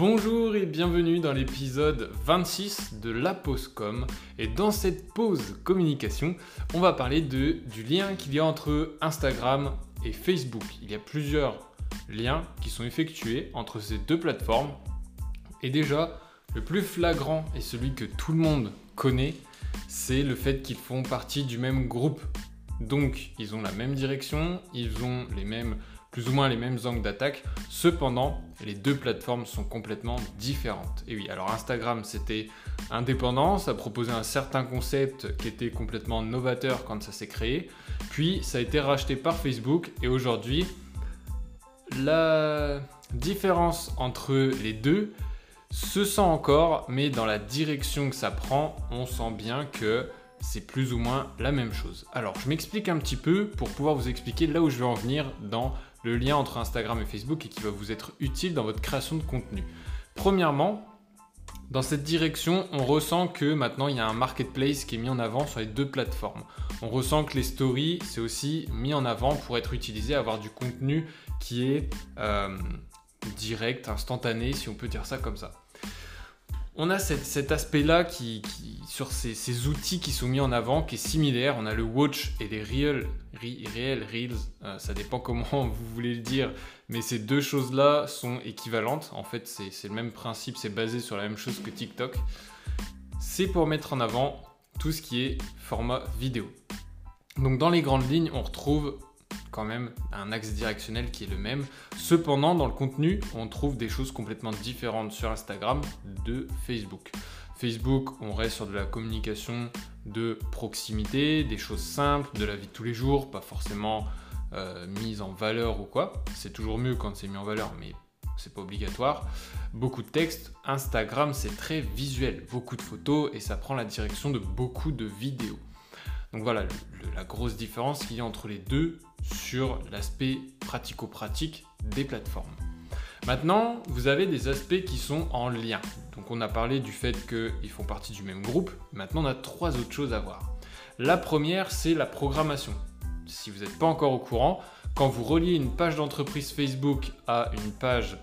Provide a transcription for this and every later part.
Bonjour et bienvenue dans l'épisode 26 de la pause com. Et dans cette pause communication, on va parler de, du lien qu'il y a entre Instagram et Facebook. Il y a plusieurs liens qui sont effectués entre ces deux plateformes. Et déjà, le plus flagrant et celui que tout le monde connaît, c'est le fait qu'ils font partie du même groupe. Donc, ils ont la même direction, ils ont les mêmes plus ou moins les mêmes angles d'attaque. Cependant, les deux plateformes sont complètement différentes. Et oui, alors Instagram, c'était indépendant, ça proposait un certain concept qui était complètement novateur quand ça s'est créé. Puis, ça a été racheté par Facebook et aujourd'hui, la différence entre les deux se sent encore, mais dans la direction que ça prend, on sent bien que c'est plus ou moins la même chose. Alors, je m'explique un petit peu pour pouvoir vous expliquer là où je veux en venir dans le lien entre Instagram et Facebook et qui va vous être utile dans votre création de contenu. Premièrement, dans cette direction, on ressent que maintenant il y a un marketplace qui est mis en avant sur les deux plateformes. On ressent que les stories, c'est aussi mis en avant pour être utilisé, avoir du contenu qui est euh, direct, instantané, si on peut dire ça comme ça on a cet aspect-là qui, sur ces, outils qui sont mis en avant, qui est similaire. On a le watch et les real, reels, euh, ça dépend comment vous voulez le dire, mais ces deux choses-là sont équivalentes. En fait, c'est le même principe, c'est basé sur la même chose que TikTok. C'est pour mettre en avant tout ce qui est format vidéo. Donc dans les grandes lignes, on retrouve quand même un axe directionnel qui est le même. Cependant, dans le contenu, on trouve des choses complètement différentes sur Instagram de Facebook. Facebook, on reste sur de la communication de proximité, des choses simples, de la vie de tous les jours, pas forcément euh, mise en valeur ou quoi. C'est toujours mieux quand c'est mis en valeur, mais c'est pas obligatoire. Beaucoup de textes. Instagram, c'est très visuel, beaucoup de photos et ça prend la direction de beaucoup de vidéos. Donc voilà la grosse différence qu'il y a entre les deux sur l'aspect pratico-pratique des plateformes. Maintenant, vous avez des aspects qui sont en lien. Donc on a parlé du fait qu'ils font partie du même groupe. Maintenant, on a trois autres choses à voir. La première, c'est la programmation. Si vous n'êtes pas encore au courant, quand vous reliez une page d'entreprise Facebook à une page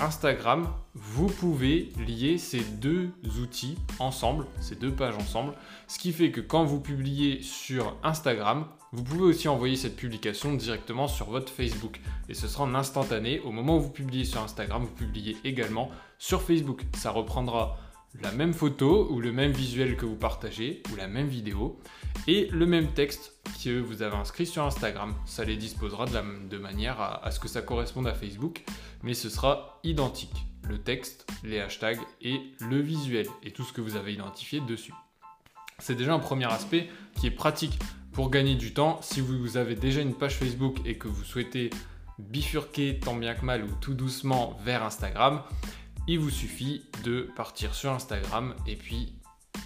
Instagram, vous pouvez lier ces deux outils ensemble, ces deux pages ensemble, ce qui fait que quand vous publiez sur Instagram, vous pouvez aussi envoyer cette publication directement sur votre Facebook et ce sera en instantané. Au moment où vous publiez sur Instagram, vous publiez également sur Facebook. Ça reprendra la même photo ou le même visuel que vous partagez ou la même vidéo et le même texte que vous avez inscrit sur Instagram. Ça les disposera de, manière à, ce que ça corresponde à Facebook, mais ce sera identique. Le texte, les hashtags et le visuel et tout ce que vous avez identifié dessus. C'est déjà un premier aspect qui est pratique pour gagner du temps. Si vous avez déjà une page Facebook et que vous souhaitez bifurquer tant bien que mal ou tout doucement vers Instagram, il vous suffit de partir sur Instagram et puis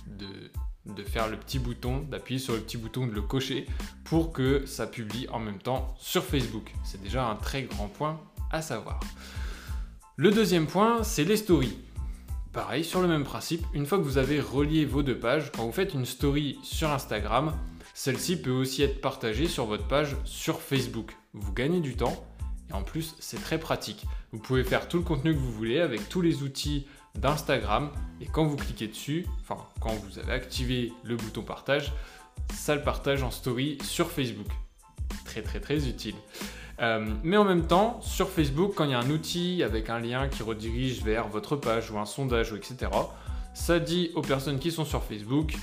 de, faire le petit bouton, d'appuyer sur le petit bouton, de le cocher pour que ça publie en même temps sur Facebook. C'est déjà un très grand point à savoir. Le deuxième point, c'est les stories. Pareil, sur le même principe, une fois que vous avez relié vos deux pages, quand vous faites une story sur Instagram, celle-ci peut aussi être partagée sur votre page sur Facebook. Vous gagnez du temps et en plus, c'est très pratique. Vous pouvez faire tout le contenu que vous voulez avec tous les outils d'Instagram. Et quand vous cliquez dessus, enfin, quand vous avez activé le bouton partage, ça le partage en story sur Facebook. Très, très, très utile. Euh, mais en même temps, sur Facebook, quand il y a un outil avec un lien qui redirige vers votre page ou un sondage ou etc., ça dit aux personnes qui sont sur Facebook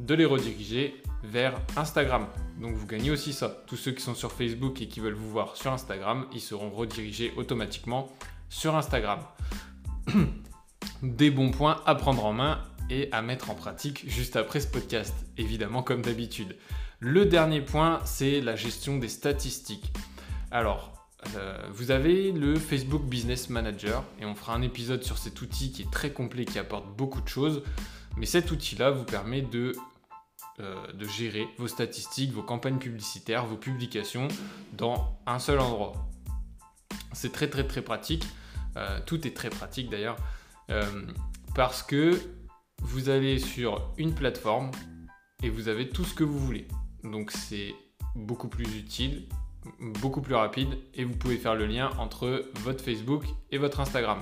de les rediriger vers Instagram. Donc vous gagnez aussi ça. Tous ceux qui sont sur Facebook et qui veulent vous voir sur Instagram, ils seront redirigés automatiquement sur Instagram. Des bons points à prendre en main et à mettre en pratique juste après ce podcast, évidemment comme d'habitude. Le dernier point, c'est la gestion des statistiques. Alors, euh, vous avez le Facebook Business Manager et on fera un épisode sur cet outil qui est très complet, qui apporte beaucoup de choses. Mais cet outil-là vous permet de euh, de gérer vos statistiques, vos campagnes publicitaires, vos publications dans un seul endroit. C'est très très très pratique. Euh, tout est très pratique d'ailleurs. Euh, parce que vous allez sur une plateforme et vous avez tout ce que vous voulez. Donc c'est beaucoup plus utile, beaucoup plus rapide et vous pouvez faire le lien entre votre Facebook et votre Instagram.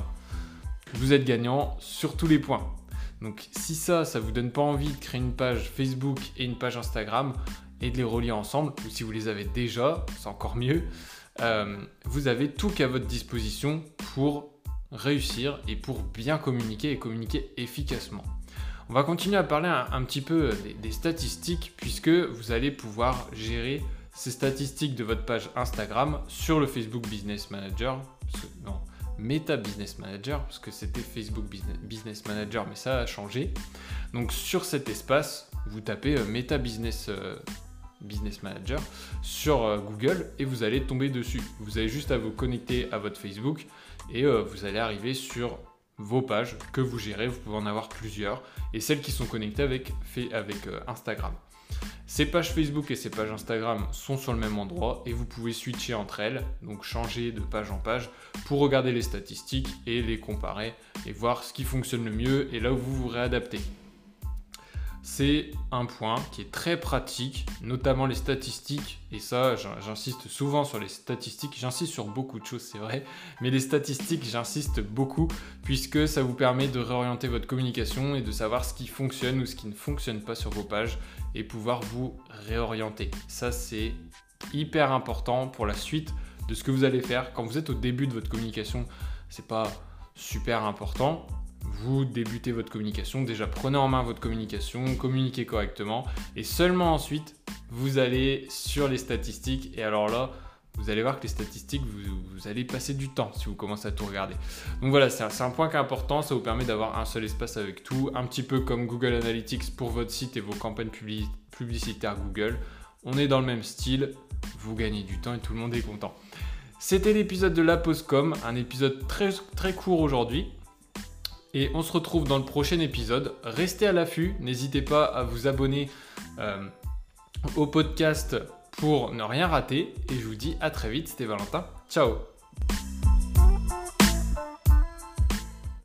vous êtes gagnant sur tous les points. Donc si ça, ça vous donne pas envie de créer une page Facebook et une page Instagram et de les relier ensemble, ou si vous les avez déjà, c'est encore mieux, euh, vous avez tout qu'à votre disposition pour réussir et pour bien communiquer et communiquer efficacement. On va continuer à parler un, petit peu des, statistiques puisque vous allez pouvoir gérer ces statistiques de votre page Instagram sur le Facebook Business Manager. Non, Meta Business Manager, parce que c'était Facebook Business Manager, mais ça a changé. Donc sur cet espace, vous tapez euh, Meta Business, euh, Business Manager sur euh, Google et vous allez tomber dessus. Vous avez juste à vous connecter à votre Facebook et vous allez arriver sur vos pages que vous gérez. Vous pouvez en avoir plusieurs et celles qui sont connectées avec, avec Instagram. Ces pages Facebook et ces pages Instagram sont sur le même endroit et vous pouvez switcher entre elles, donc changer de page en page pour regarder les statistiques et les comparer et voir ce qui fonctionne le mieux et là où vous vous réadaptez. C'est un point qui est très pratique, notamment les statistiques, et ça j'insiste souvent sur les statistiques, j'insiste sur beaucoup de choses c'est vrai, mais les statistiques j'insiste beaucoup puisque ça vous permet de réorienter votre communication et de savoir ce qui fonctionne ou ce qui ne fonctionne pas sur vos pages et pouvoir vous réorienter. Ça c'est hyper important pour la suite de ce que vous allez faire quand vous êtes au début de votre communication. C'est pas super important, vous débutez votre communication, déjà prenez en main votre communication, communiquez correctement et seulement ensuite vous allez sur les statistiques et alors là vous allez voir que les statistiques, vous, allez passer du temps si vous commencez à tout regarder. Donc voilà, c'est un, point qui est important, ça vous permet d'avoir un seul espace avec tout, un petit peu comme Google Analytics pour votre site et vos campagnes publicitaires Google. On est dans le même style, vous gagnez du temps et tout le monde est content. C'était l'épisode de la Postcom, un épisode très, très court aujourd'hui. Et on se retrouve dans le prochain épisode. Restez à l'affût, n'hésitez pas à vous abonner euh, au podcast pour ne rien rater. Et je vous dis à très vite, c'était Valentin. Ciao